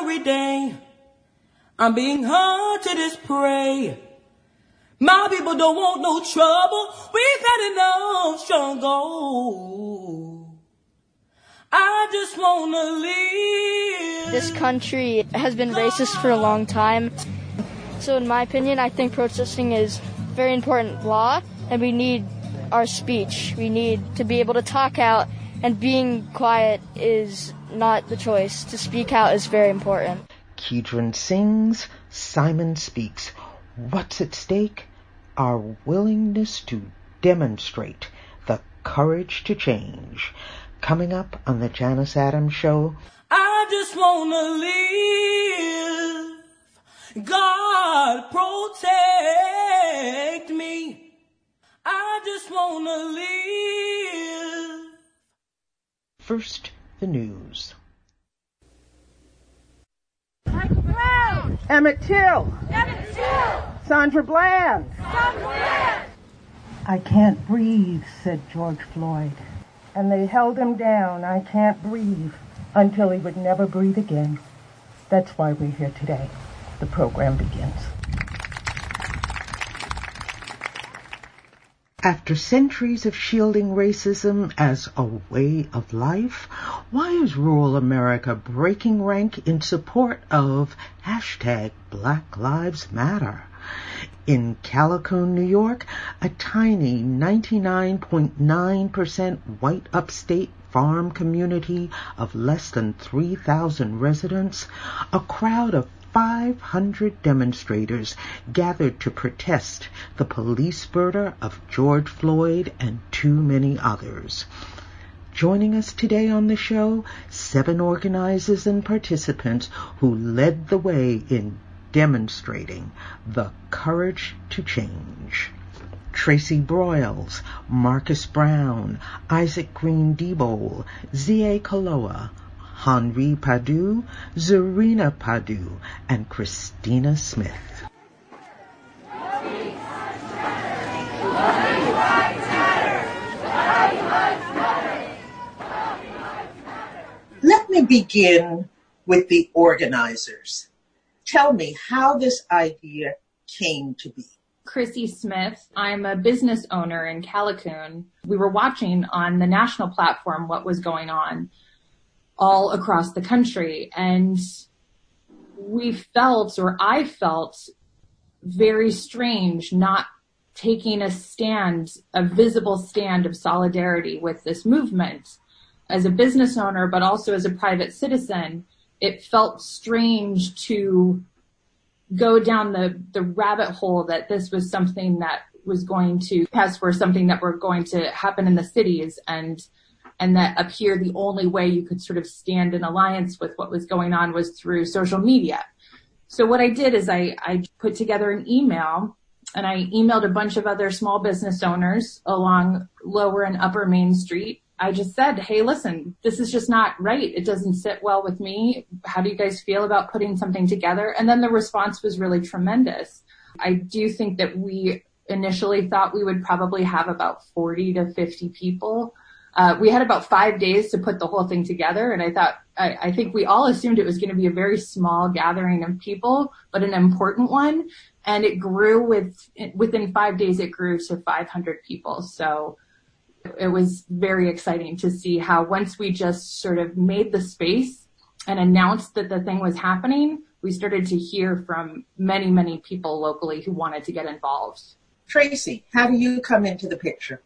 every day. I'm being hunted as prey. My people don't want no trouble. We've had enough struggle. I just wanna live. This country has been racist for a long time. So in my opinion, I think protesting is very important law and we need our speech. We need to be able to talk out and being quiet is not the choice. To speak out is very important. Kedron sings, Simon speaks. What's at stake? Our willingness to demonstrate the courage to change. Coming up on the Janice Adams Show. I just wanna live. God protect me. I just wanna live. First, the news. Michael Brown! Emmett Till! Emmett Till! Sandra Bland! Sandra Bland! I can't breathe, said George Floyd. And they held him down, I can't breathe, until he would never breathe again. That's why we're here today. The program begins. After centuries of shielding racism as a way of life, why is rural America breaking rank in support of hashtag Black Lives Matter? In Callicoon, New York, a tiny 99.9% white upstate farm community of less than 3,000 residents, a crowd of 500 demonstrators gathered to protest the police murder of George Floyd and too many others. Joining us today on the show, seven organizers and participants who led the way in demonstrating the courage to change. Tracy Broyles, Marcus Brown, Isaac Green Debold, Z.A. Kaloa, Henri Padu, Zarina Padu, and Christina Smith. Let me begin with the organizers. Tell me how this idea came to be. Chrissy Smith. I'm a business owner in Callicoon. We were watching on the national platform what was going on all across the country. And we felt, or I felt, very strange not taking a stand, a visible stand of solidarity with this movement. As a business owner, but also as a private citizen, it felt strange to go down the, the rabbit hole that this was something that was going to pass for something that were going to happen in the cities and and that up here the only way you could sort of stand in alliance with what was going on was through social media. So what I did is I, I put together an email and I emailed a bunch of other small business owners along lower and upper Main Street. I just said, Hey, listen, this is just not right. It doesn't sit well with me. How do you guys feel about putting something together? And then the response was really tremendous. I do think that we initially thought we would probably have about 40 to 50 people uh, we had about five days to put the whole thing together. And I thought, I, I think we all assumed it was going to be a very small gathering of people, but an important one. And it grew with, within five days, it grew to 500 people. So it was very exciting to see how once we just sort of made the space and announced that the thing was happening, we started to hear from many, many people locally who wanted to get involved. Tracy, how do you come into the picture?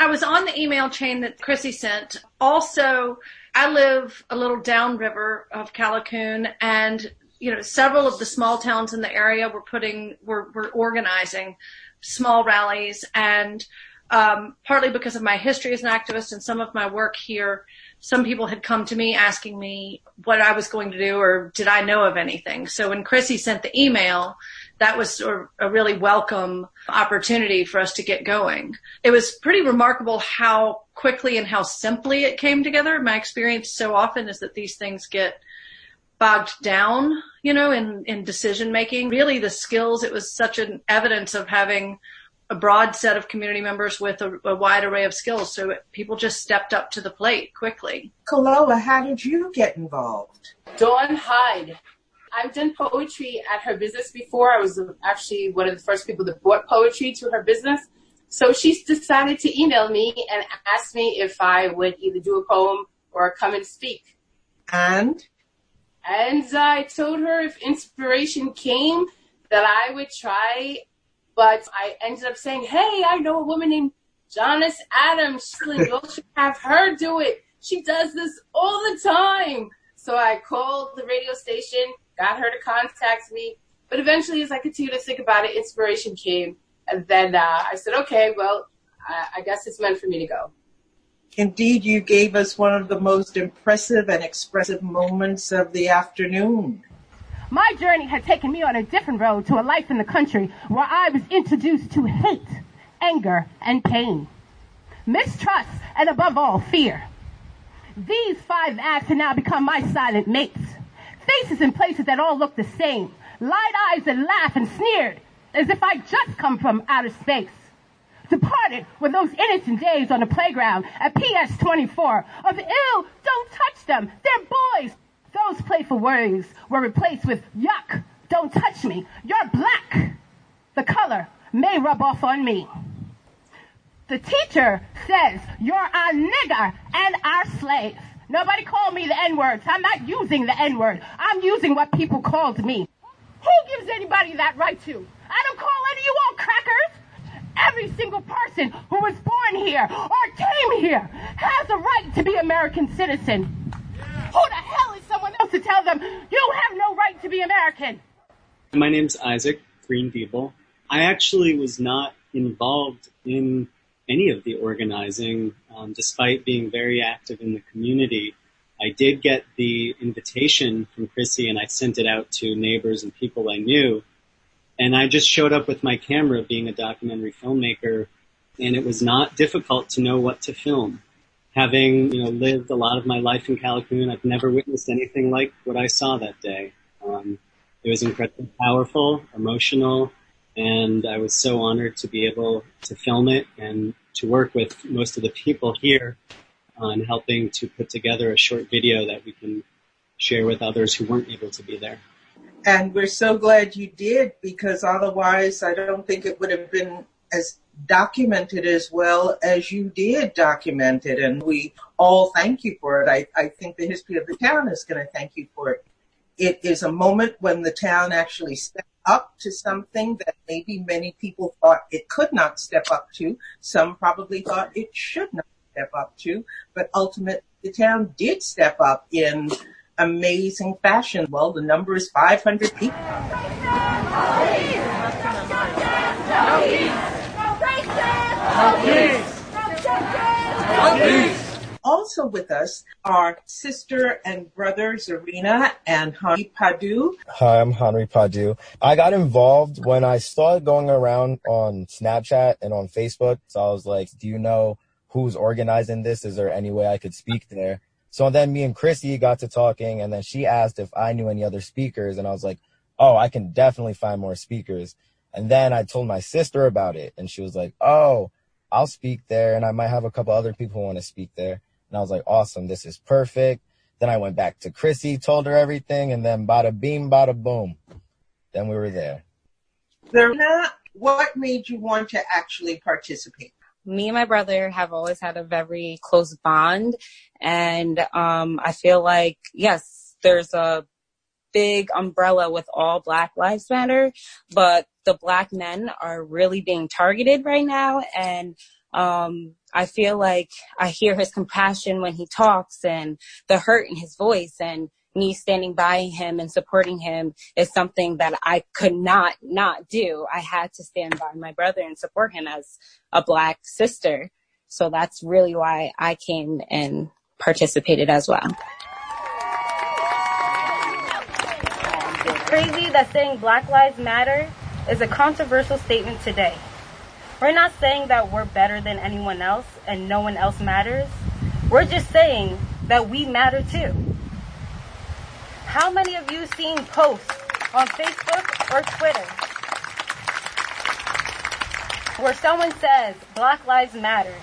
I was on the email chain that Chrissy sent. Also, I live a little downriver of Callicoon and you know, several of the small towns in the area were putting, were, were organizing small rallies and, um, partly because of my history as an activist and some of my work here, some people had come to me asking me what I was going to do or did I know of anything. So when Chrissy sent the email, that was sort of a really welcome opportunity for us to get going. It was pretty remarkable how quickly and how simply it came together. My experience so often is that these things get bogged down, you know, in, in decision making. Really the skills, it was such an evidence of having a broad set of community members with a, a wide array of skills. So people just stepped up to the plate quickly. Kaloa, how did you get involved? Dawn Hyde. I've done poetry at her business before. I was actually one of the first people that brought poetry to her business. So she decided to email me and ask me if I would either do a poem or come and speak. And? And I told her if inspiration came that I would try but I ended up saying, hey, I know a woman named Janice Adams. You should have her do it. She does this all the time. So I called the radio station, got her to contact me. But eventually, as I continued to think about it, inspiration came. And then uh, I said, okay, well, I, I guess it's meant for me to go. Indeed, you gave us one of the most impressive and expressive moments of the afternoon. My journey had taken me on a different road to a life in the country where I was introduced to hate, anger, and pain, mistrust, and above all, fear. These five acts have now become my silent mates. Faces in places that all look the same, light eyes that laugh and sneered as if I'd just come from outer space. Departed with those innocent days on the playground at PS 24 of ew, don't touch them, they're boys, those playful words were replaced with yuck, don't touch me, you're black. The color may rub off on me. The teacher says you're a nigger and our slave. Nobody called me the N words. I'm not using the N-word. I'm using what people called me. Who gives anybody that right to? I don't call any of you all crackers. Every single person who was born here or came here has a right to be American citizen. Who the hell is someone else to tell them you have no right to be American? My name's Isaac Green I actually was not involved in any of the organizing, um, despite being very active in the community. I did get the invitation from Chrissy and I sent it out to neighbors and people I knew. And I just showed up with my camera being a documentary filmmaker and it was not difficult to know what to film having you know lived a lot of my life in Callicoon, I've never witnessed anything like what I saw that day. Um, it was incredibly powerful, emotional, and I was so honored to be able to film it and to work with most of the people here on helping to put together a short video that we can share with others who weren't able to be there. And we're so glad you did because otherwise I don't think it would have been as documented as well as you did document it. And we all thank you for it. I, I think the history of the town is going to thank you for it. It is a moment when the town actually stepped up to something that maybe many people thought it could not step up to. Some probably thought it should not step up to, but ultimately the town did step up in amazing fashion. Well, the number is 500 people. Also with us are sister and brother Zarina and Henri Padu. Hi, I'm Henri Padu. I got involved when I started going around on Snapchat and on Facebook. So I was like, do you know who's organizing this? Is there any way I could speak there? So then me and Chrissy got to talking and then she asked if I knew any other speakers and I was like, oh, I can definitely find more speakers. And then I told my sister about it and she was like, oh, I'll speak there and I might have a couple other people who want to speak there. And I was like, awesome, this is perfect. Then I went back to Chrissy, told her everything, and then bada beam, bada boom. Then we were there. Verna, what made you want to actually participate? Me and my brother have always had a very close bond. And um, I feel like, yes, there's a big umbrella with all Black Lives Matter, but the black men are really being targeted right now. And um, I feel like I hear his compassion when he talks and the hurt in his voice and me standing by him and supporting him is something that I could not not do. I had to stand by my brother and support him as a black sister. So that's really why I came and participated as well. It's Crazy that saying Black Lives Matter is a controversial statement today. We're not saying that we're better than anyone else and no one else matters. We're just saying that we matter too. How many of you seen posts on Facebook or Twitter where someone says Black Lives Matter,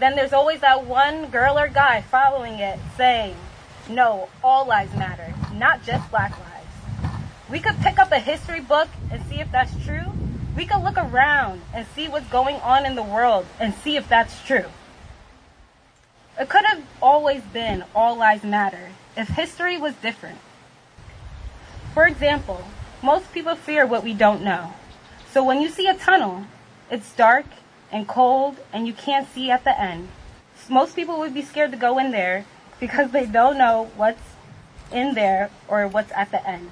then there's always that one girl or guy following it saying, no, all lives matter, not just black lives. We could pick up a history book and see if that's true. We could look around and see what's going on in the world and see if that's true. It could have always been all lives matter if history was different. For example, most people fear what we don't know. So when you see a tunnel, it's dark and cold and you can't see at the end. Most people would be scared to go in there because they don't know what's in there or what's at the end.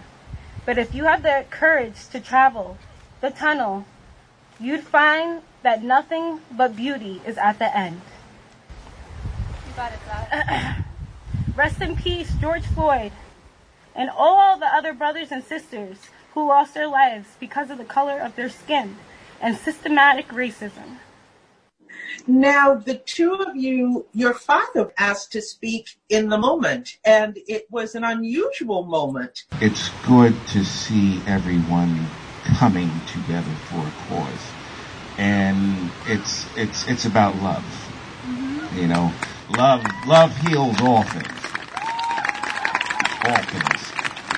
But if you have the courage to travel the tunnel, you'd find that nothing but beauty is at the end. You got it, Rest in peace, George Floyd, and all the other brothers and sisters who lost their lives because of the color of their skin and systematic racism. Now, the two of you, your father asked to speak in the moment, and it was an unusual moment. It's good to see everyone coming together for a cause, and it's it's it's about love. Mm-hmm. You know, love love heals all things, all things,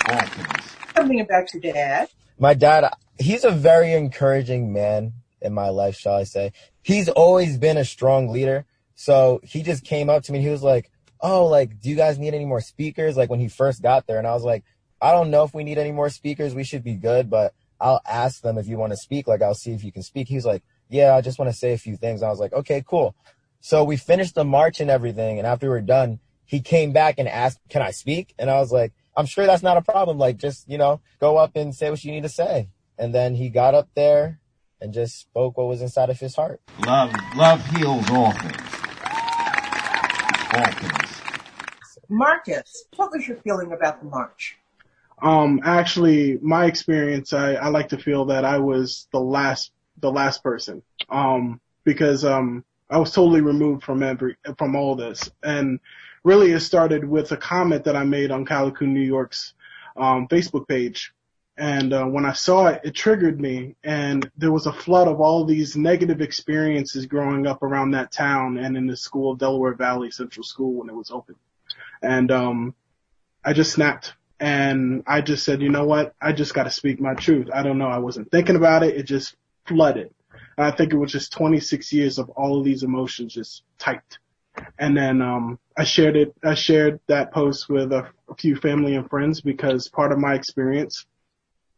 all things. Something about your dad. My dad, he's a very encouraging man in my life, shall I say. He's always been a strong leader. So he just came up to me. he was like, Oh, like, do you guys need any more speakers? Like when he first got there. And I was like, I don't know if we need any more speakers. We should be good, but I'll ask them if you want to speak. Like, I'll see if you can speak. He was like, Yeah, I just want to say a few things. I was like, Okay, cool. So we finished the march and everything. And after we were done, he came back and asked, Can I speak? And I was like, I'm sure that's not a problem. Like, just, you know, go up and say what you need to say. And then he got up there and just spoke what was inside of his heart. Love, love heals all things. All things. Marcus, what was your feeling about the march? Um, actually, my experience, I, I like to feel that I was the last, the last person. Um, because, um, I was totally removed from every, from all this. And really it started with a comment that I made on Callicoon, New York's, um, Facebook page and uh, when I saw it, it triggered me. And there was a flood of all these negative experiences growing up around that town and in the school, Delaware Valley Central School, when it was open. And um, I just snapped. And I just said, you know what? I just got to speak my truth. I don't know. I wasn't thinking about it. It just flooded. And I think it was just 26 years of all of these emotions just typed. And then um, I shared it. I shared that post with a, a few family and friends because part of my experience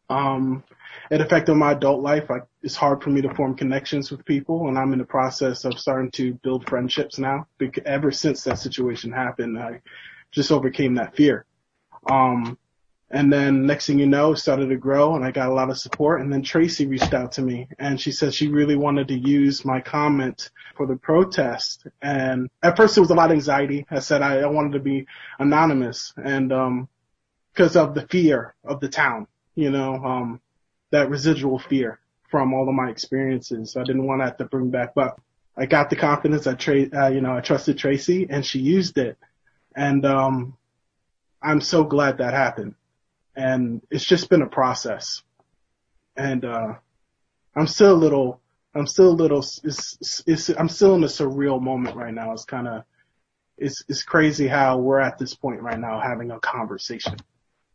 um, it affected my adult life. It's hard for me to form connections with people, and I'm in the process of starting to build friendships now. Because ever since that situation happened, I just overcame that fear. Um, and then next thing you know, started to grow, and I got a lot of support. And then Tracy reached out to me, and she said she really wanted to use my comment for the protest. And at first, there was a lot of anxiety. I said I, I wanted to be anonymous, and um, because of the fear of the town you know, um, that residual fear from all of my experiences. I didn't want to have to bring back up. I got the confidence. I tra- uh, you know, I trusted Tracy and she used it. And, um, I'm so glad that happened. And it's just been a process. And, uh, I'm still a little, I'm still a little, it's, it's, I'm still in a surreal moment right now. It's kind of, it's, it's crazy how we're at this point right now having a conversation.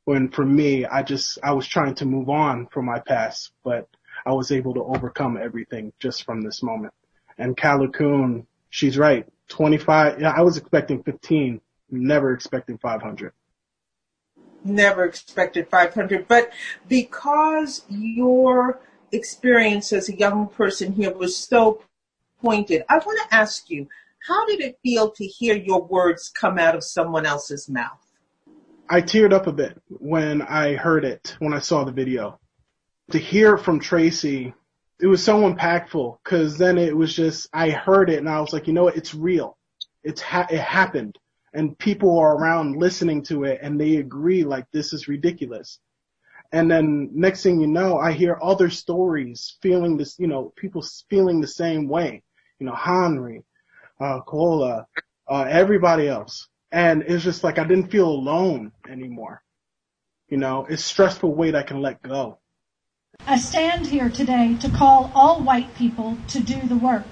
When for me, I just, I was trying to move on from my past, but I was able to overcome everything just from this moment. And Callicoon, she's right. 25, yeah, I was expecting 15, never expecting 500. Never expected 500, but because your experience as a young person here was so pointed, I want to ask you, how did it feel to hear your words come out of someone else's mouth? I teared up a bit when I heard it, when I saw the video. To hear it from Tracy, it was so impactful because then it was just, I heard it and I was like, you know what, it's real. It's ha- it happened and people are around listening to it and they agree like this is ridiculous. And then next thing you know, I hear other stories feeling this, you know, people feeling the same way. You know, Henri, uh, Kola, uh, everybody else. And it's just like I didn't feel alone anymore. You know, it's stressful weight I can let go. I stand here today to call all white people to do the work,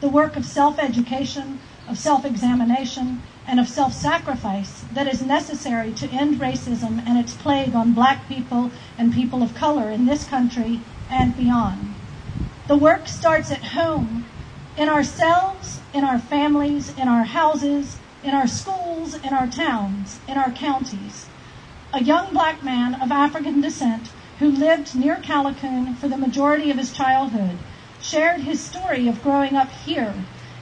the work of self-education, of self-examination, and of self-sacrifice that is necessary to end racism and its plague on black people and people of color in this country and beyond. The work starts at home, in ourselves, in our families, in our houses, in our schools, in our towns, in our counties. A young black man of African descent who lived near Callicoon for the majority of his childhood shared his story of growing up here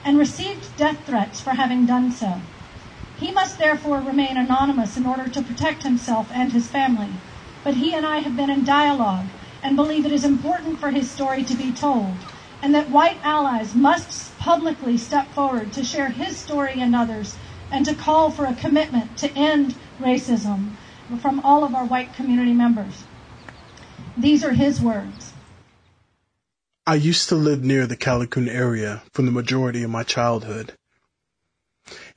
and received death threats for having done so. He must therefore remain anonymous in order to protect himself and his family. But he and I have been in dialogue and believe it is important for his story to be told, and that white allies must publicly step forward to share his story and others, and to call for a commitment to end racism from all of our white community members. These are his words. I used to live near the Callicoon area for the majority of my childhood.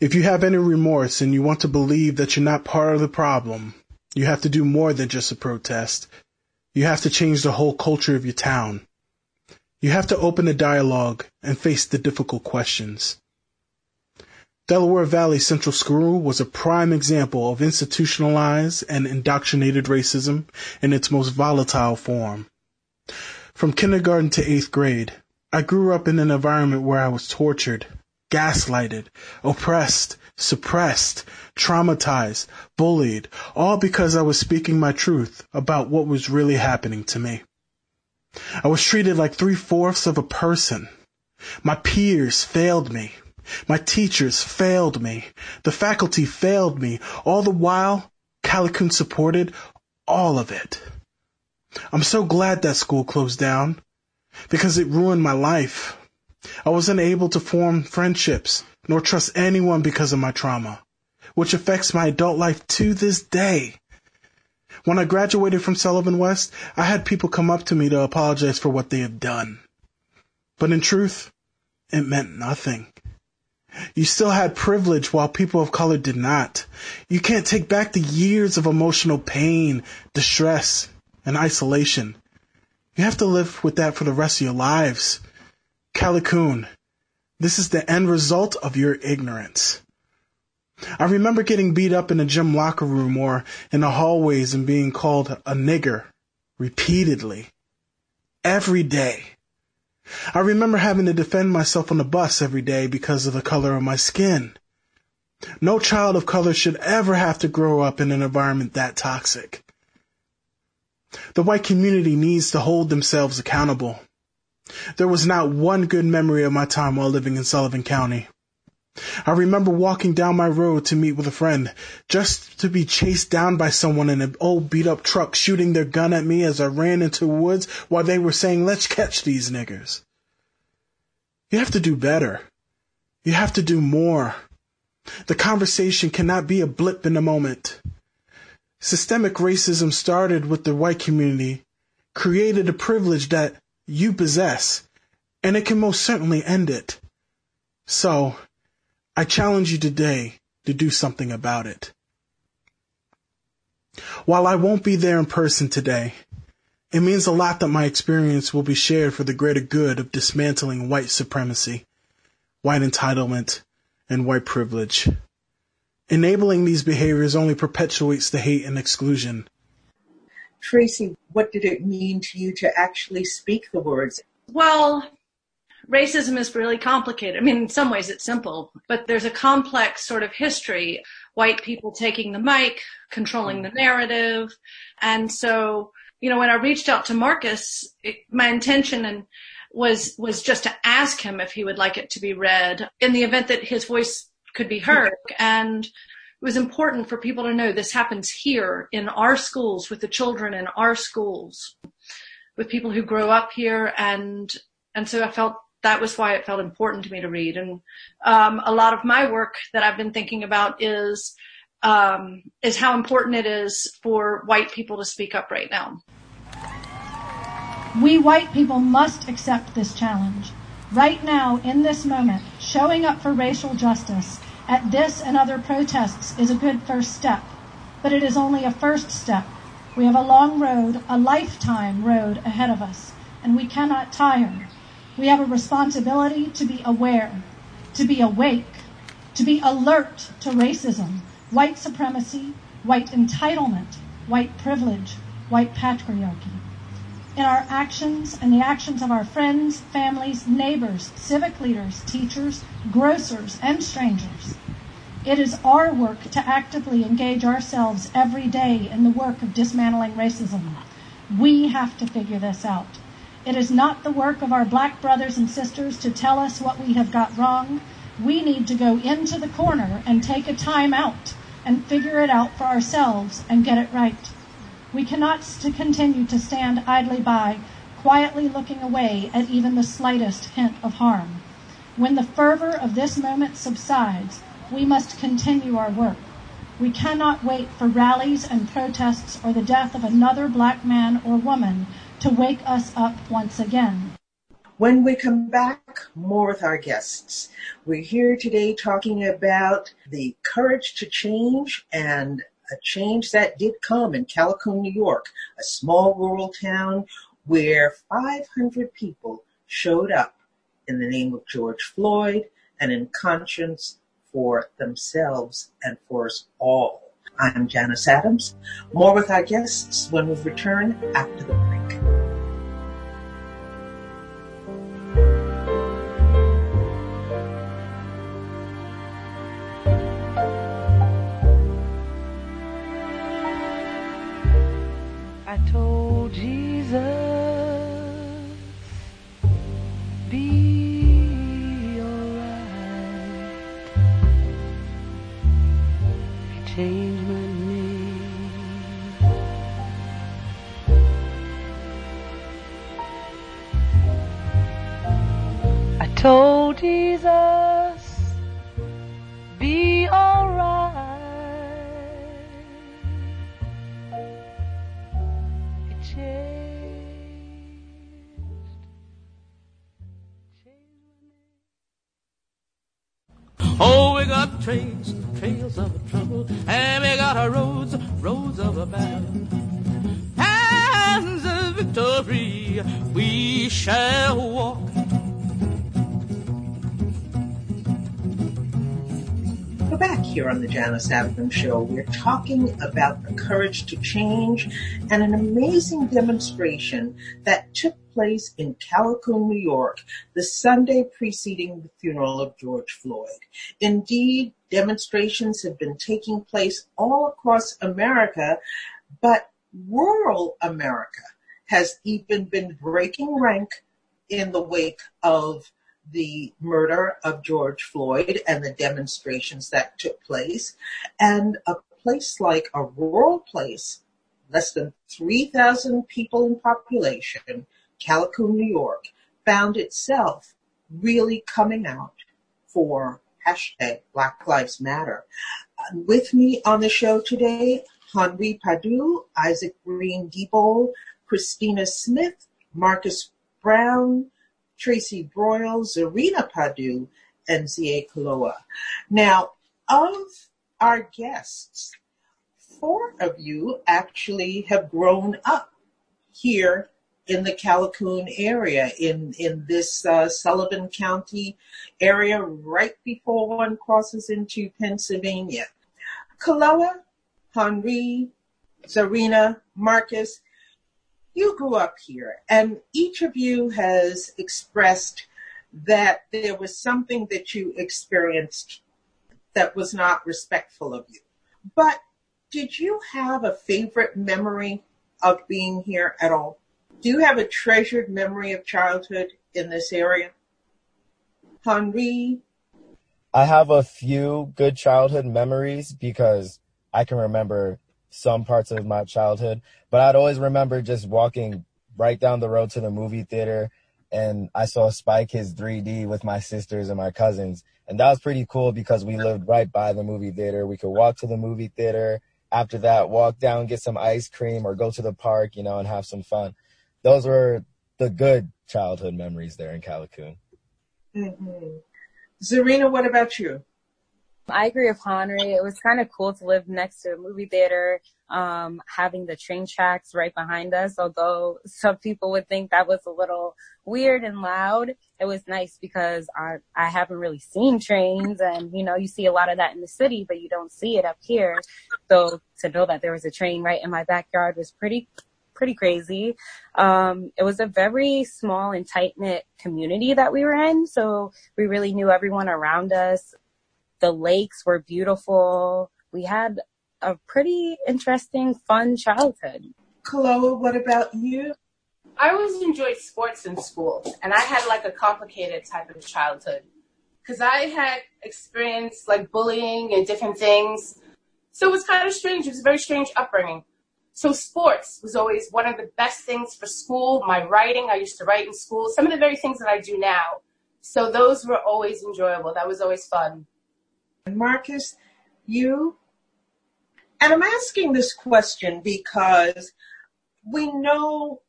If you have any remorse and you want to believe that you're not part of the problem, you have to do more than just a protest. You have to change the whole culture of your town. You have to open a dialogue and face the difficult questions. Delaware Valley Central School was a prime example of institutionalized and indoctrinated racism in its most volatile form. From kindergarten to eighth grade, I grew up in an environment where I was tortured, gaslighted, oppressed, suppressed, traumatized, bullied, all because I was speaking my truth about what was really happening to me. I was treated like three fourths of a person. My peers failed me. My teachers failed me. The faculty failed me. All the while, Callicoon supported all of it. I'm so glad that school closed down because it ruined my life. I wasn't able to form friendships nor trust anyone because of my trauma, which affects my adult life to this day. When I graduated from Sullivan West, I had people come up to me to apologize for what they had done. But in truth, it meant nothing. You still had privilege while people of color did not. You can't take back the years of emotional pain, distress, and isolation. You have to live with that for the rest of your lives. Callicoon, this is the end result of your ignorance. I remember getting beat up in a gym locker room or in the hallways and being called a nigger repeatedly. Every day. I remember having to defend myself on the bus every day because of the color of my skin. No child of color should ever have to grow up in an environment that toxic. The white community needs to hold themselves accountable. There was not one good memory of my time while living in Sullivan County. I remember walking down my road to meet with a friend, just to be chased down by someone in an old beat up truck shooting their gun at me as I ran into woods while they were saying, let's catch these niggers. You have to do better. You have to do more. The conversation cannot be a blip in the moment. Systemic racism started with the white community, created a privilege that you possess, and it can most certainly end it. So, I challenge you today to do something about it. While I won't be there in person today, it means a lot that my experience will be shared for the greater good of dismantling white supremacy, white entitlement, and white privilege. Enabling these behaviors only perpetuates the hate and exclusion. Tracy, what did it mean to you to actually speak the words? Well, racism is really complicated. I mean, in some ways it's simple, but there's a complex sort of history. White people taking the mic, controlling the narrative. And so, you know, when I reached out to Marcus, it, my intention and was, was just to ask him if he would like it to be read in the event that his voice could be heard. And it was important for people to know this happens here in our schools with the children in our schools with people who grow up here and and so I felt that was why it felt important to me to read and um, a lot of my work that I've been thinking about is um, is how important it is for white people to speak up right now. We white people must accept this challenge. Right now, in this moment, showing up for racial justice at this and other protests is a good first step, but it is only a first step. We have a long road, a lifetime road ahead of us, and we cannot tire. We have a responsibility to be aware, to be awake, to be alert to racism, white supremacy, white entitlement, white privilege, white patriarchy. In our actions and the actions of our friends, families, neighbors, civic leaders, teachers, grocers, and strangers. It is our work to actively engage ourselves every day in the work of dismantling racism. We have to figure this out. It is not the work of our black brothers and sisters to tell us what we have got wrong. We need to go into the corner and take a time out and figure it out for ourselves and get it right. We cannot continue to stand idly by, quietly looking away at even the slightest hint of harm. When the fervor of this moment subsides, we must continue our work. We cannot wait for rallies and protests or the death of another black man or woman to wake us up once again. When we come back, more with our guests. We're here today talking about the courage to change and a change that did come in Callicoon, New York, a small rural town where 500 people showed up in the name of George Floyd and in conscience for themselves and for us all. I'm Janice Adams. More with our guests when we return after the break. Here on the Janice Adams Show. We're talking about the courage to change and an amazing demonstration that took place in Callicoon, New York, the Sunday preceding the funeral of George Floyd. Indeed, demonstrations have been taking place all across America, but rural America has even been breaking rank in the wake of the murder of George Floyd and the demonstrations that took place. And a place like a rural place, less than 3,000 people in population, Callicoon, New York, found itself really coming out for hashtag Black Lives Matter. With me on the show today, Henri Padu, Isaac Green Debo, Christina Smith, Marcus Brown, Tracy Broyle, Zarina Padu, and Zia Kaloa. Now, of our guests, four of you actually have grown up here in the Callicoon area, in, in this uh, Sullivan County area, right before one crosses into Pennsylvania. Kaloa, Henri, Zarina, Marcus, you grew up here, and each of you has expressed that there was something that you experienced that was not respectful of you. But did you have a favorite memory of being here at all? Do you have a treasured memory of childhood in this area? Henri? I have a few good childhood memories because I can remember some parts of my childhood, but I'd always remember just walking right down the road to the movie theater and I saw Spy Kids 3D with my sisters and my cousins. And that was pretty cool because we lived right by the movie theater. We could walk to the movie theater. After that, walk down, get some ice cream or go to the park, you know, and have some fun. Those were the good childhood memories there in Callicoon. Mm-hmm. Zarina, what about you? I agree with Henri. It was kind of cool to live next to a movie theater, um, having the train tracks right behind us. Although some people would think that was a little weird and loud, it was nice because I, I haven't really seen trains and, you know, you see a lot of that in the city, but you don't see it up here. So to know that there was a train right in my backyard was pretty, pretty crazy. Um, it was a very small and tight knit community that we were in. So we really knew everyone around us. The lakes were beautiful. We had a pretty interesting, fun childhood. Chloe, what about you? I always enjoyed sports in school, and I had like a complicated type of childhood because I had experienced like bullying and different things. So it was kind of strange. It was a very strange upbringing. So sports was always one of the best things for school. My writing, I used to write in school. Some of the very things that I do now. So those were always enjoyable. That was always fun. Marcus, you? And I'm asking this question because we know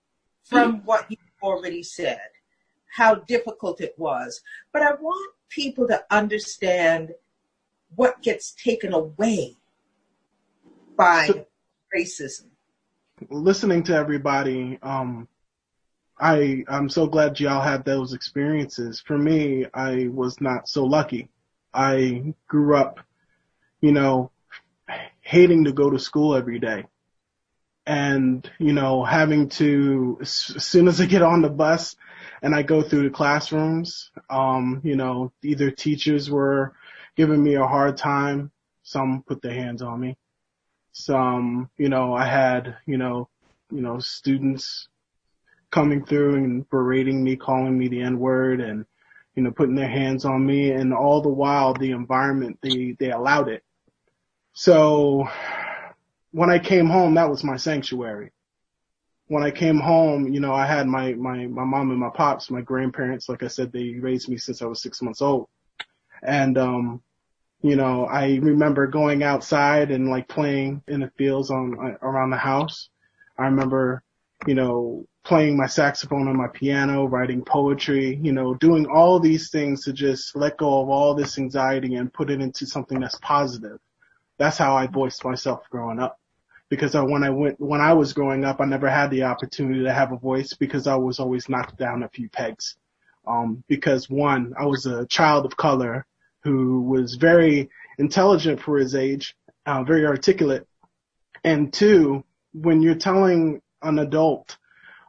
from what you've already said how difficult it was. But I want people to understand what gets taken away by racism. Listening to everybody, um, I I'm so glad y'all had those experiences. For me, I was not so lucky. I grew up, you know, hating to go to school every day. And, you know, having to, as soon as I get on the bus and I go through the classrooms, um, you know, either teachers were giving me a hard time. Some put their hands on me. Some, you know, I had, you know, you know, students coming through and berating me, calling me the N word and, you know, putting their hands on me and all the while the environment, they, they allowed it. So when I came home, that was my sanctuary. When I came home, you know, I had my, my, my mom and my pops, my grandparents, like I said, they raised me since I was six months old. And, um, you know, I remember going outside and like playing in the fields on, around the house. I remember, you know, playing my saxophone on my piano, writing poetry, you know, doing all these things to just let go of all this anxiety and put it into something that's positive. That's how I voiced myself growing up. Because I, when I went, when I was growing up, I never had the opportunity to have a voice because I was always knocked down a few pegs. Um, because one, I was a child of color who was very intelligent for his age, uh, very articulate. And two, when you're telling an adult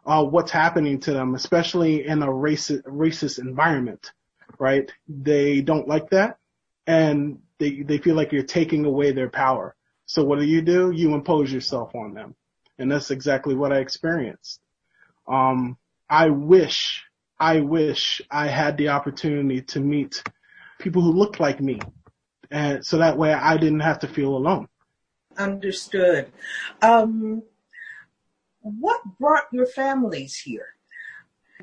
uh, what's happening to them, especially in a racist, racist environment, right? They don't like that, and they they feel like you're taking away their power. So what do you do? You impose yourself on them, and that's exactly what I experienced. Um, I wish, I wish I had the opportunity to meet people who looked like me, and so that way I didn't have to feel alone. Understood. Um, what brought your families here?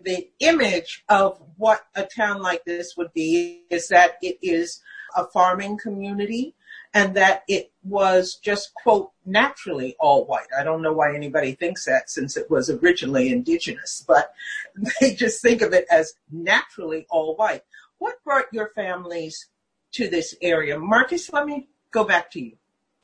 The image of what a town like this would be is that it is a farming community and that it was just, quote, naturally all white. I don't know why anybody thinks that since it was originally indigenous, but they just think of it as naturally all white. What brought your families to this area? Marcus, let me go back to you.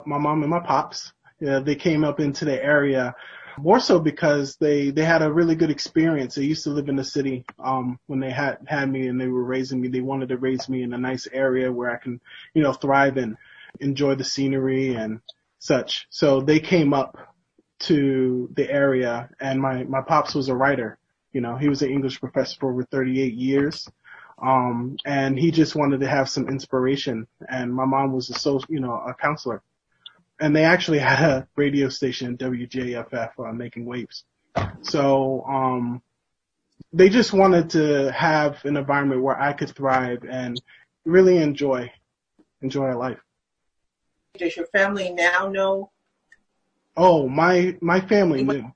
My mom and my pops, they came up into the area more so because they they had a really good experience. They used to live in the city um when they had had me and they were raising me. They wanted to raise me in a nice area where I can, you know, thrive and enjoy the scenery and such. So they came up to the area and my my pops was a writer. You know, he was an English professor for over 38 years. Um and he just wanted to have some inspiration and my mom was a so, you know, a counselor and they actually had a radio station, WJFF, uh, making waves. So, um, they just wanted to have an environment where I could thrive and really enjoy, enjoy life. Does your family now know? Oh, my, my family knew.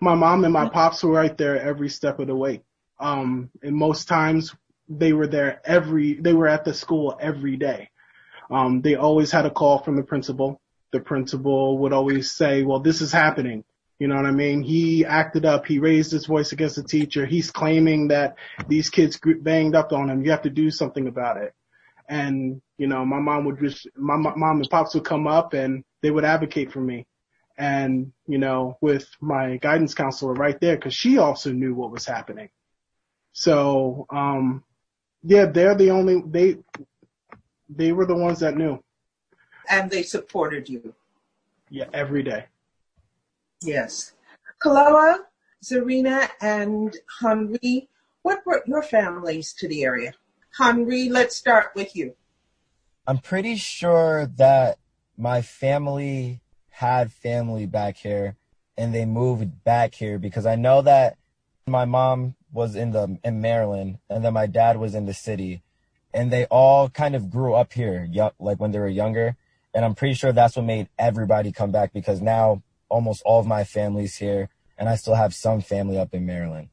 My mom and my pops were right there every step of the way. Um, and most times they were there every, they were at the school every day. Um, they always had a call from the principal the principal would always say, well, this is happening. You know what I mean? He acted up. He raised his voice against the teacher. He's claiming that these kids banged up on him. You have to do something about it. And, you know, my mom would just, my mom and pops would come up and they would advocate for me. And, you know, with my guidance counselor right there, cause she also knew what was happening. So, um, yeah, they're the only, they, they were the ones that knew. And they supported you. Yeah, every day. Yes. Kaloa, Zarina, and Henri, what brought your families to the area? Henri, let's start with you. I'm pretty sure that my family had family back here and they moved back here because I know that my mom was in the in Maryland and then my dad was in the city and they all kind of grew up here like when they were younger and I'm pretty sure that's what made everybody come back because now almost all of my family's here and I still have some family up in Maryland.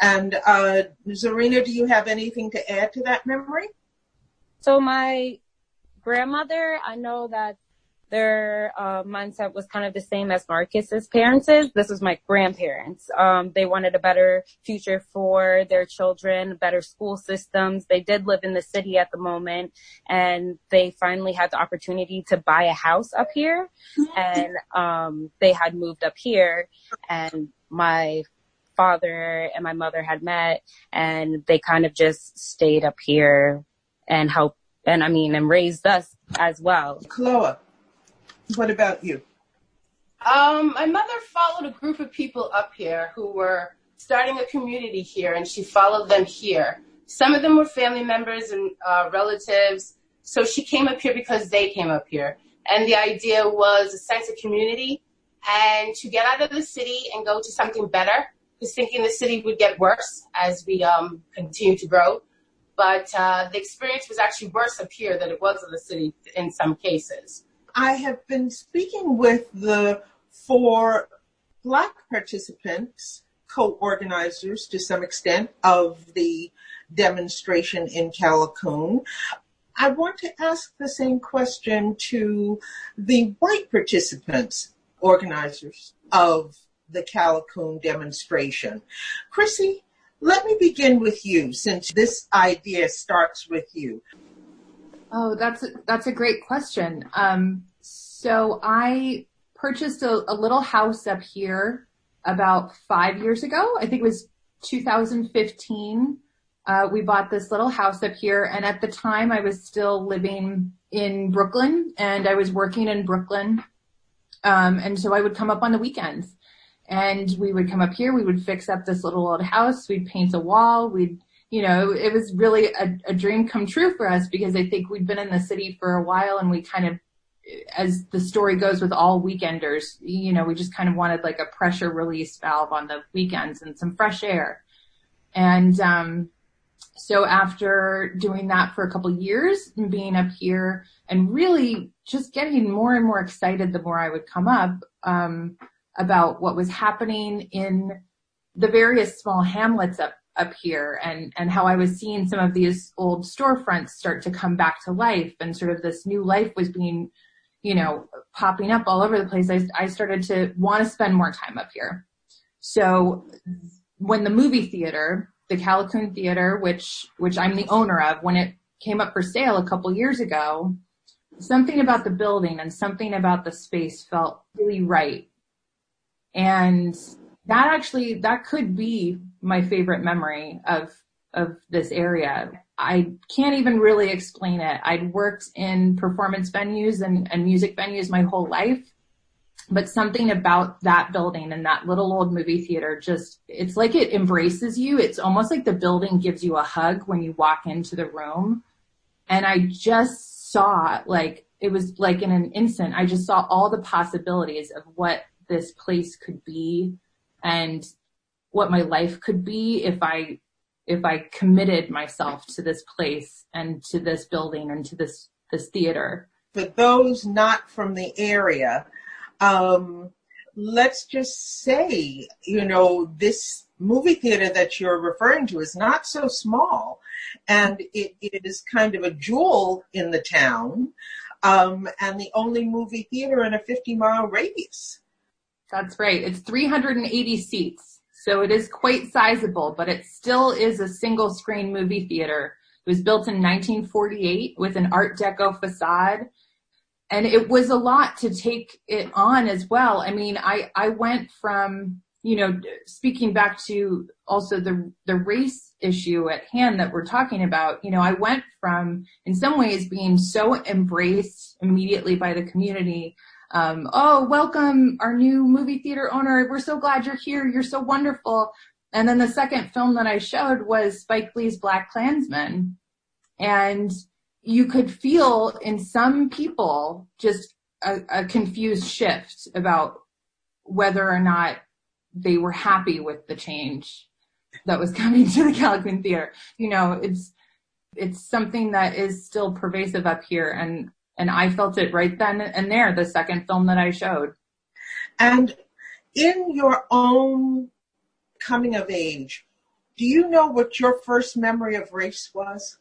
And uh, Zarina, do you have anything to add to that memory? So my grandmother, I know that their uh, mindset was kind of the same as Marcus's parents is. This was my grandparents. Um, they wanted a better future for their children, better school systems. They did live in the city at the moment and they finally had the opportunity to buy a house up here and, um, they had moved up here and my father and my mother had met and they kind of just stayed up here and helped and I mean, and raised us as well. Chloe, what about you? Um, my mother followed a group of people up here who were starting a community here, and she followed them here. Some of them were family members and uh, relatives, so she came up here because they came up here. And the idea was a sense of community and to get out of the city and go to something better. Because thinking the city would get worse as we um, continue to grow. But uh, the experience was actually worse up here than it was in the city in some cases. I have been speaking with the four Black participants, co-organizers to some extent of the demonstration in Callicoon. I want to ask the same question to the white participants, organizers of the Callicoon demonstration. Chrissy, let me begin with you since this idea starts with you. Oh, that's a, that's a great question. Um, so I purchased a, a little house up here about five years ago. I think it was 2015. Uh, we bought this little house up here, and at the time I was still living in Brooklyn, and I was working in Brooklyn. Um, and so I would come up on the weekends, and we would come up here. We would fix up this little old house. We'd paint a wall. We'd you know, it was really a, a dream come true for us because I think we'd been in the city for a while and we kind of, as the story goes with all weekenders, you know, we just kind of wanted like a pressure release valve on the weekends and some fresh air. And, um, so after doing that for a couple years and being up here and really just getting more and more excited the more I would come up, um, about what was happening in the various small hamlets up up here and, and how I was seeing some of these old storefronts start to come back to life and sort of this new life was being, you know, popping up all over the place. I, I started to want to spend more time up here. So when the movie theater, the Callicoon Theater, which, which I'm the owner of, when it came up for sale a couple years ago, something about the building and something about the space felt really right. And that actually, that could be my favorite memory of of this area. I can't even really explain it. I'd worked in performance venues and, and music venues my whole life, but something about that building and that little old movie theater just, it's like it embraces you. It's almost like the building gives you a hug when you walk into the room. And I just saw like, it was like in an instant, I just saw all the possibilities of what this place could be and what my life could be if I if I committed myself to this place and to this building and to this this theater. For those not from the area, um, let's just say, you know, this movie theater that you're referring to is not so small, and it, it is kind of a jewel in the town, um, and the only movie theater in a 50 mile radius. That's right. It's 380 seats. So it is quite sizable, but it still is a single screen movie theater It was built in 1948 with an Art Deco facade. And it was a lot to take it on as well. I mean, I, I went from, you know, speaking back to also the, the race issue at hand that we're talking about, you know, I went from in some ways being so embraced immediately by the community. Um, oh, welcome our new movie theater owner. We're so glad you're here. You're so wonderful. And then the second film that I showed was Spike Lee's BlacKkKlansman. And you could feel in some people just a, a confused shift about whether or not they were happy with the change that was coming to the Callicoon Theater. You know, it's it's something that is still pervasive up here and and I felt it right then and there, the second film that I showed. And in your own coming of age, do you know what your first memory of race was?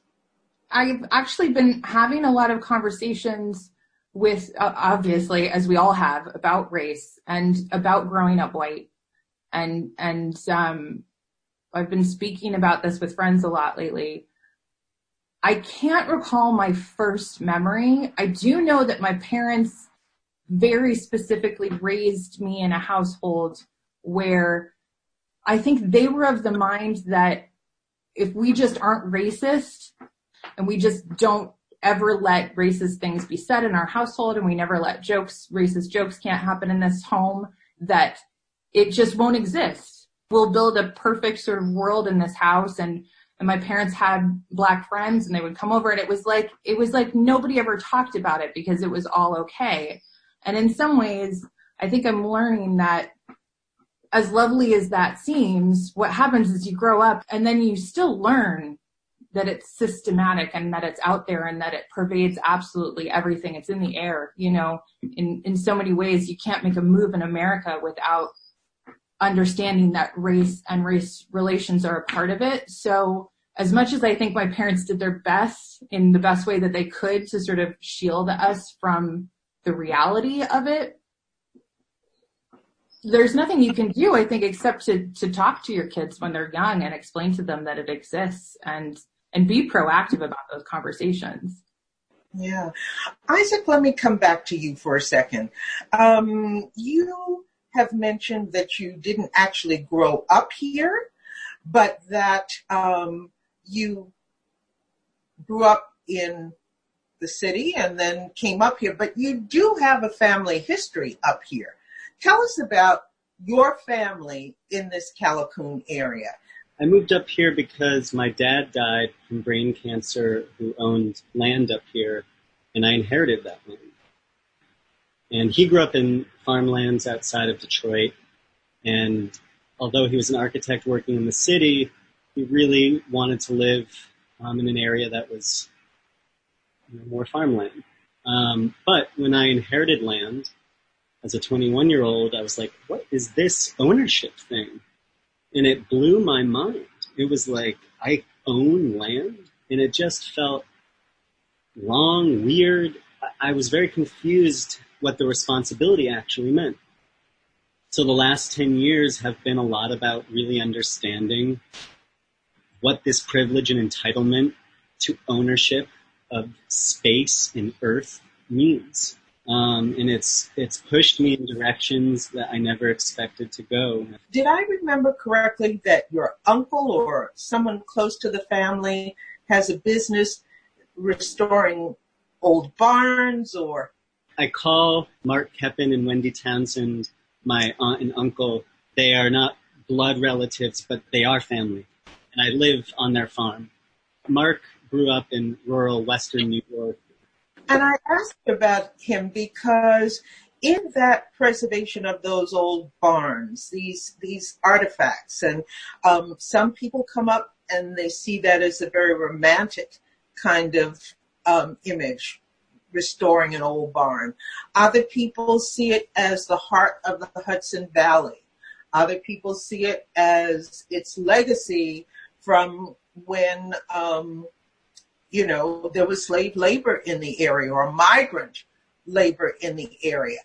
I've actually been having a lot of conversations with, uh, obviously, as we all have, about race and about growing up white. And, and, um, I've been speaking about this with friends a lot lately. I can't recall my first memory. I do know that my parents very specifically raised me in a household where I think they were of the mind that if we just aren't racist and we just don't ever let racist things be said in our household and we never let jokes, racist jokes can't happen in this home, that it just won't exist. We'll build a perfect sort of world in this house and and my parents had black friends and they would come over and it was like it was like nobody ever talked about it because it was all okay. And in some ways, I think I'm learning that as lovely as that seems, what happens is you grow up and then you still learn that it's systematic and that it's out there and that it pervades absolutely everything. It's in the air, you know, in, in so many ways you can't make a move in America without understanding that race and race relations are a part of it. So as much as I think my parents did their best in the best way that they could to sort of shield us from the reality of it, there's nothing you can do, I think, except to, to talk to your kids when they're young and explain to them that it exists and, and be proactive about those conversations. Yeah. Isaac, let me come back to you for a second. Um, you have mentioned that you didn't actually grow up here, but that um, you grew up in the city and then came up here, but you do have a family history up here. Tell us about your family in this Callicoon area. I moved up here because my dad died from brain cancer who owned land up here and I inherited that land. And he grew up in farmlands outside of Detroit and although he was an architect working in the city, he really wanted to live um, in an area that was you know, more farmland. Um, but when I inherited land, as a 21 year old, I was like, what is this ownership thing? And it blew my mind. It was like, I own land and it just felt long, weird. I was very confused what the responsibility actually meant. So the last 10 years have been a lot about really understanding what this privilege and entitlement to ownership of space and earth means. Um, and it's it's pushed me in directions that I never expected to go. Did I remember correctly that your uncle or someone close to the family has a business restoring old barns or? I call Mark Keppen and Wendy Townsend my aunt and uncle. They are not blood relatives, but they are family, and I live on their farm. Mark grew up in rural Western New York and I asked about him because in that preservation of those old barns, these these artifacts, and um, some people come up and they see that as a very romantic kind of um, image, restoring an old barn. Other people see it as the heart of the Hudson Valley. Other people see it as its legacy from when um, you know, there was slave labor in the area or migrant labor in the area.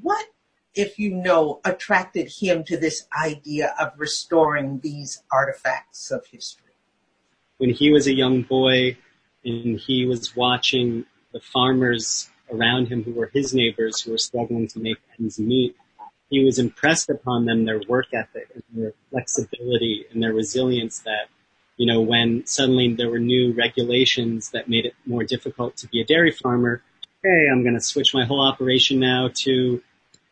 What, if you know, attracted him to this idea of restoring these artifacts of history? when he was a young boy and he was watching the farmers around him who were his neighbors who were struggling to make ends meet, he was impressed upon them their work ethic and their flexibility and their resilience that, you know, when suddenly there were new regulations that made it more difficult to be a dairy farmer, hey, I'm going to switch my whole operation now to,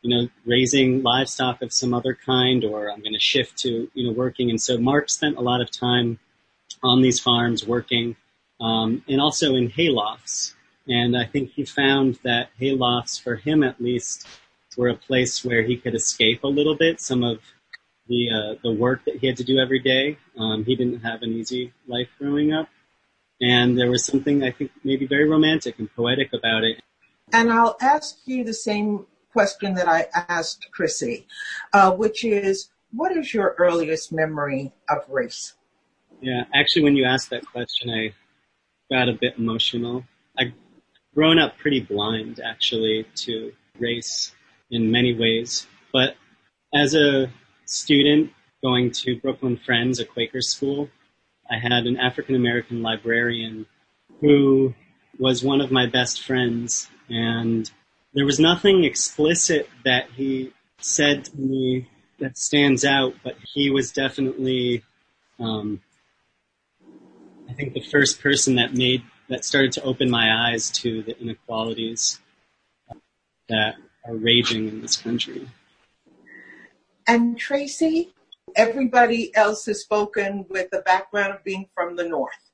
you know, raising livestock of some other kind, or I'm going to shift to, you know, working. And so Mark spent a lot of time on these farms working, um, and also in haylofts. And I think he found that haylofts, for him at least, were a place where he could escape a little bit some of the uh, the work that he had to do every day. Um, he didn't have an easy life growing up, and there was something I think maybe very romantic and poetic about it. And I'll ask you the same question that I asked Chrissy, uh, which is, what is your earliest memory of race? Yeah, actually, when you asked that question, I got a bit emotional. I've grown up pretty blind, actually, to race in many ways. But as a student going to Brooklyn Friends, a Quaker school, I had an African American librarian who was one of my best friends. And there was nothing explicit that he said to me that stands out, but he was definitely, um, I think, the first person that made that started to open my eyes to the inequalities that are raging in this country. And Tracy, everybody else has spoken with the background of being from the North.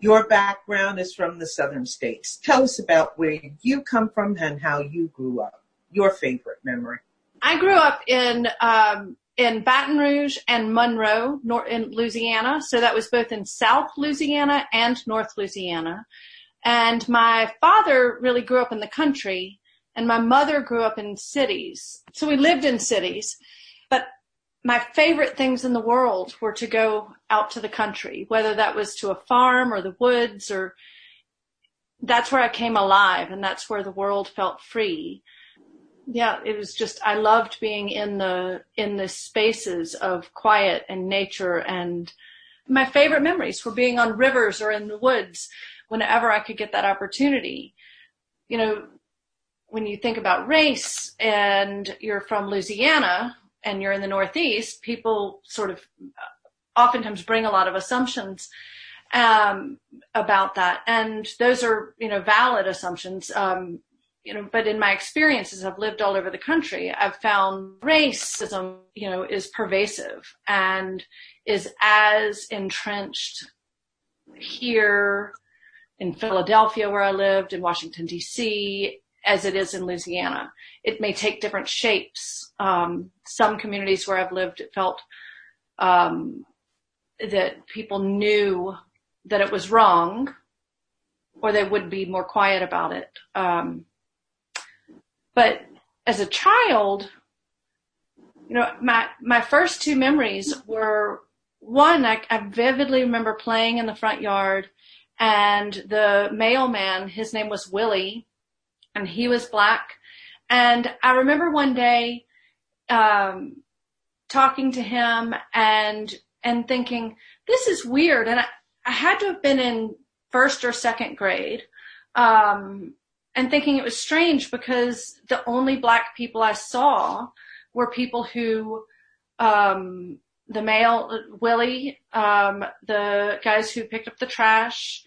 Your background is from the Southern states. Tell us about where you come from and how you grew up. Your favorite memory. I grew up in um, in Baton Rouge and Monroe, in Louisiana. So that was both in South Louisiana and North Louisiana. And my father really grew up in the country, and my mother grew up in cities. So we lived in cities. But my favorite things in the world were to go out to the country, whether that was to a farm or the woods or that's where I came alive and that's where the world felt free yeah, it was just I loved being in the in the spaces of quiet and nature and my favorite memories were being on rivers or in the woods whenever I could get that opportunity. You know, when you think about race and you're from Louisiana and you're in the Northeast, people sort of oftentimes bring a lot of assumptions um, about that, and those are you know valid assumptions. Um, you know, but in my experiences, I've lived all over the country. I've found racism, you know, is pervasive and is as entrenched here in Philadelphia, where I lived, in Washington D.C., as it is in Louisiana. It may take different shapes. Um, some communities where I've lived, it felt um, that people knew that it was wrong, or they would be more quiet about it. Um, but as a child, you know, my my first two memories were one I, I vividly remember playing in the front yard, and the mailman, his name was Willie, and he was black, and I remember one day um, talking to him and and thinking this is weird, and I, I had to have been in first or second grade. Um, and thinking it was strange because the only black people I saw were people who, um, the male, Willie, um, the guys who picked up the trash,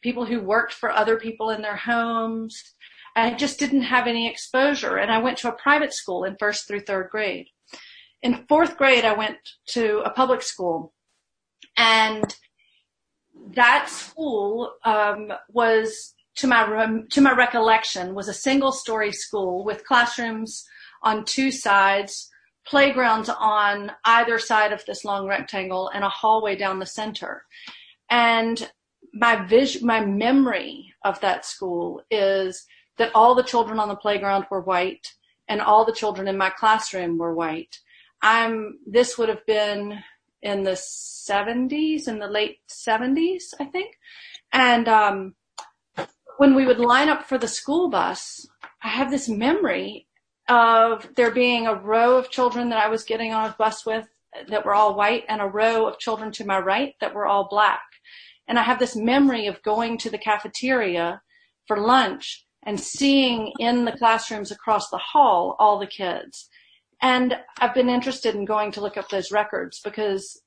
people who worked for other people in their homes. I just didn't have any exposure. And I went to a private school in first through third grade. In fourth grade, I went to a public school and that school, um, was to my to my recollection was a single story school with classrooms on two sides, playgrounds on either side of this long rectangle, and a hallway down the center. And my vision, my memory of that school is that all the children on the playground were white, and all the children in my classroom were white. I'm. This would have been in the 70s, in the late 70s, I think, and um, when we would line up for the school bus, I have this memory of there being a row of children that I was getting on a bus with that were all white and a row of children to my right that were all black. And I have this memory of going to the cafeteria for lunch and seeing in the classrooms across the hall all the kids. And I've been interested in going to look up those records because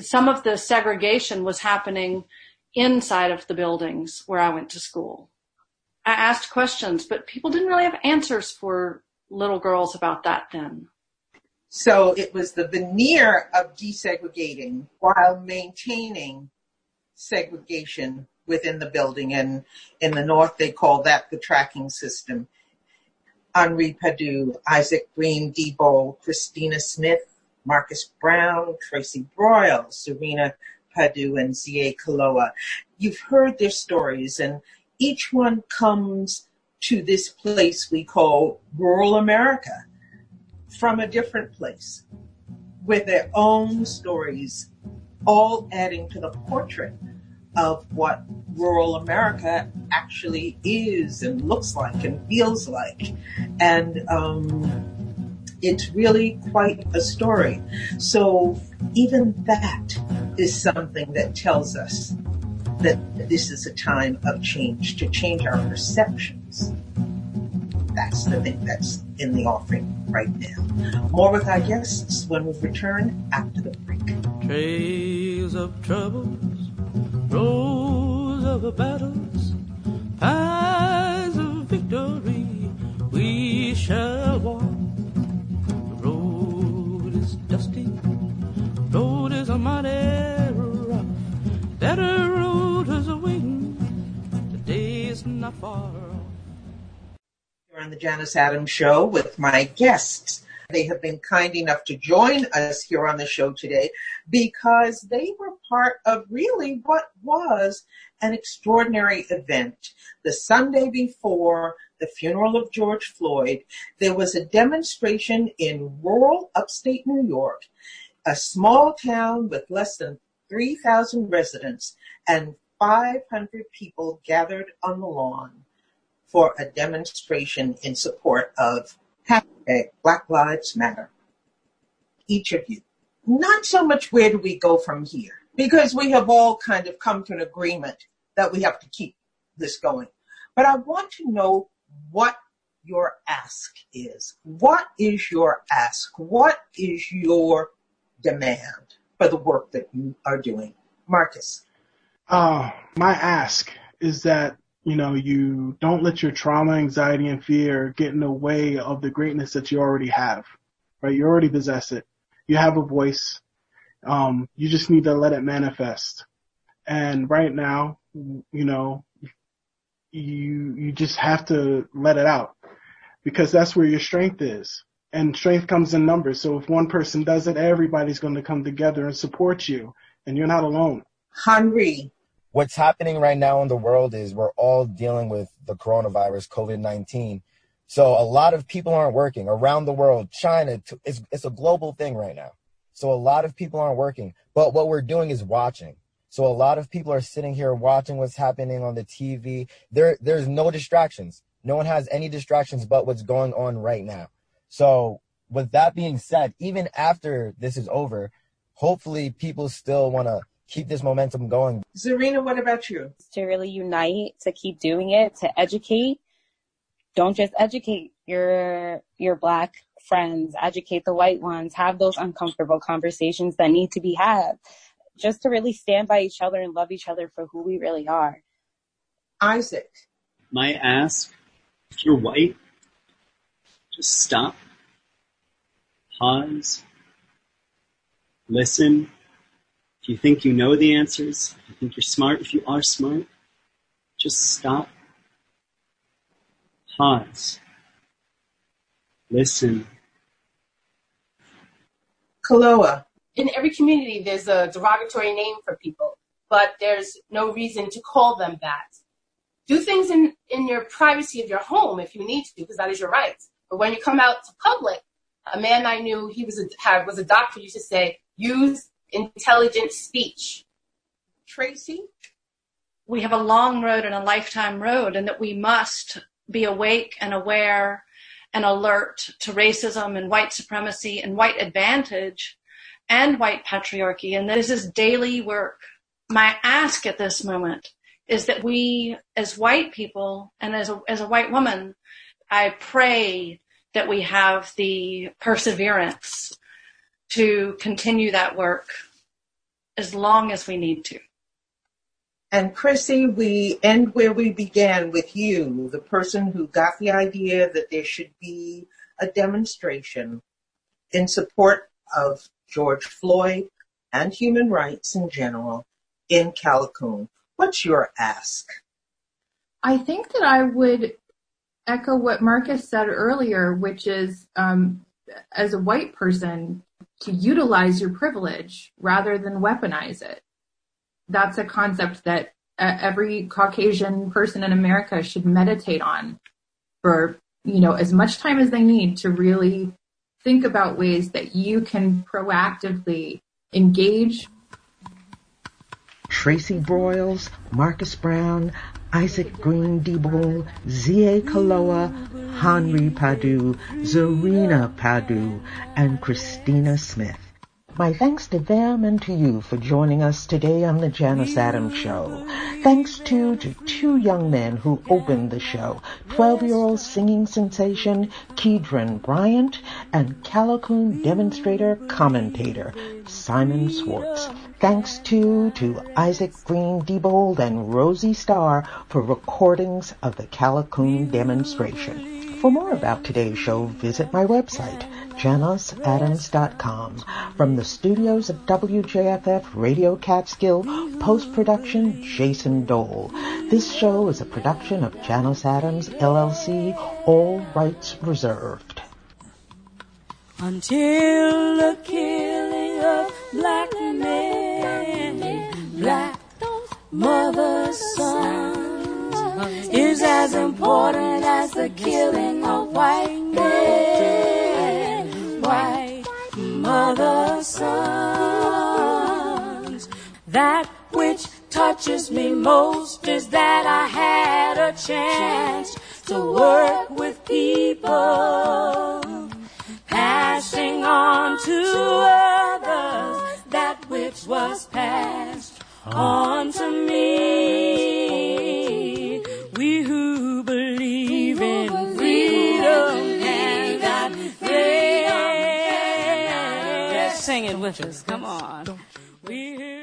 some of the segregation was happening inside of the buildings where I went to school. I asked questions, but people didn't really have answers for little girls about that then. So it was the veneer of desegregating while maintaining segregation within the building. And in the North, they call that the tracking system. Henri Padu, Isaac Green Diebold, Christina Smith, Marcus Brown, Tracy Broyle, Zarina Padu, and Z.A. Kaloa. You've heard their stories, and each one comes to this place we call rural America from a different place with their own stories, all adding to the portrait of what rural America actually is and looks like and feels like. And um, it's really quite a story. So even that is something that tells us that this is a time of change, to change our perceptions. That's the thing that's in the offering right now. More with our guests when we return after the break. Trails of troubles, rows of battles, paths of victory we shall walk. The road is dusty, road is a mighty rough. That road is a waiting, the day is not far off. On the Janice Adams Show with my guests. They have been kind enough to join us here on the show today because they were part of really what was an extraordinary event. The Sunday before the funeral of George Floyd, there was a demonstration in rural upstate New York, a small town with less than 3,000 residents and 500 people gathered on the lawn for a demonstration in support of Black Lives Matter. Each of you. Not so much where do we go from here, because we have all kind of come to an agreement that we have to keep this going. But I want to know what your ask is. What is your ask? What is your demand for the work that you are doing? Marcus. Uh, my ask is that you know, you don't let your trauma, anxiety, and fear get in the way of the greatness that you already have, right? You already possess it. You have a voice. Um, you just need to let it manifest. And right now, you know, you, you just have to let it out because that's where your strength is. And strength comes in numbers. So if one person does it, everybody's going to come together and support you and you're not alone. Henri, what's happening right now in the world is we're all dealing with the coronavirus, COVID 19. So a lot of people aren't working around the world. China, it's, it's a global thing right now. So a lot of people aren't working, but what we're doing is watching. So a lot of people are sitting here watching what's happening on the TV. There, there's no distractions. No one has any distractions but what's going on right now. So with that being said, even after this is over, hopefully people still want to keep this momentum going. Zarina, what about you? To really unite, to keep doing it, to educate. Don't just educate your your black friends, educate the white ones, have those uncomfortable conversations that need to be had. Just to really stand by each other and love each other for who we really are. Isaac. My ask, if you're white, just stop, pause, listen, if you think you know the answers, if you think you're smart, if you are smart, just stop, pause, listen. Kaloa. In every community, there's a derogatory name for people, but there's no reason to call them that. Do things in, in your privacy of your home if you need to, because that is your right. But when you come out to public, a man I knew, he was a, had, was a doctor, used to say, use intelligent speech. Tracy? We have a long road and a lifetime road, and that we must be awake and aware and alert to racism and white supremacy and white advantage and white patriarchy. And this is daily work. my ask at this moment is that we, as white people and as a, as a white woman, I pray that we have the perseverance to continue that work as long as we need to. And Chrissy, we end where we began with you, the person who got the idea that there should be a demonstration in support of George Floyd and human rights in general in Callicoon. What's your ask? I think that I would echo what Marcus said earlier, which is um, as a white person, to utilize your privilege rather than weaponize it. That's a concept that uh, every Caucasian person in America should meditate on for, you know, as much time as they need to really think about ways that you can proactively engage. Tracy Broyles, Marcus Brown, Isaac Green Diebold, Z.A. Kaloa, Henri Padu, Zarina Padu, and Christina Smith. My thanks to them and to you for joining us today on the Janice Adams Show. Thanks too to two young men who opened the show, 12-year-old singing sensation Keedron Bryant and Callicoon demonstrator commentator Simon Swartz. Thanks too to Isaac Green Diebold and Rosie Starr for recordings of the Callicoon demonstration. For more about today's show, visit my website, janiceadams.com. From the studios of WJFF Radio Catskill, post-production Jason Dole. This show is a production of Janice Adams, LLC, all rights reserved. Until the killing of black men, black mother sons is as important as the killing of white men, mother sons. That which touches me most is that I had a chance to work with people passing on to others that which was passed on to me. Sing it with us. Come on. We hear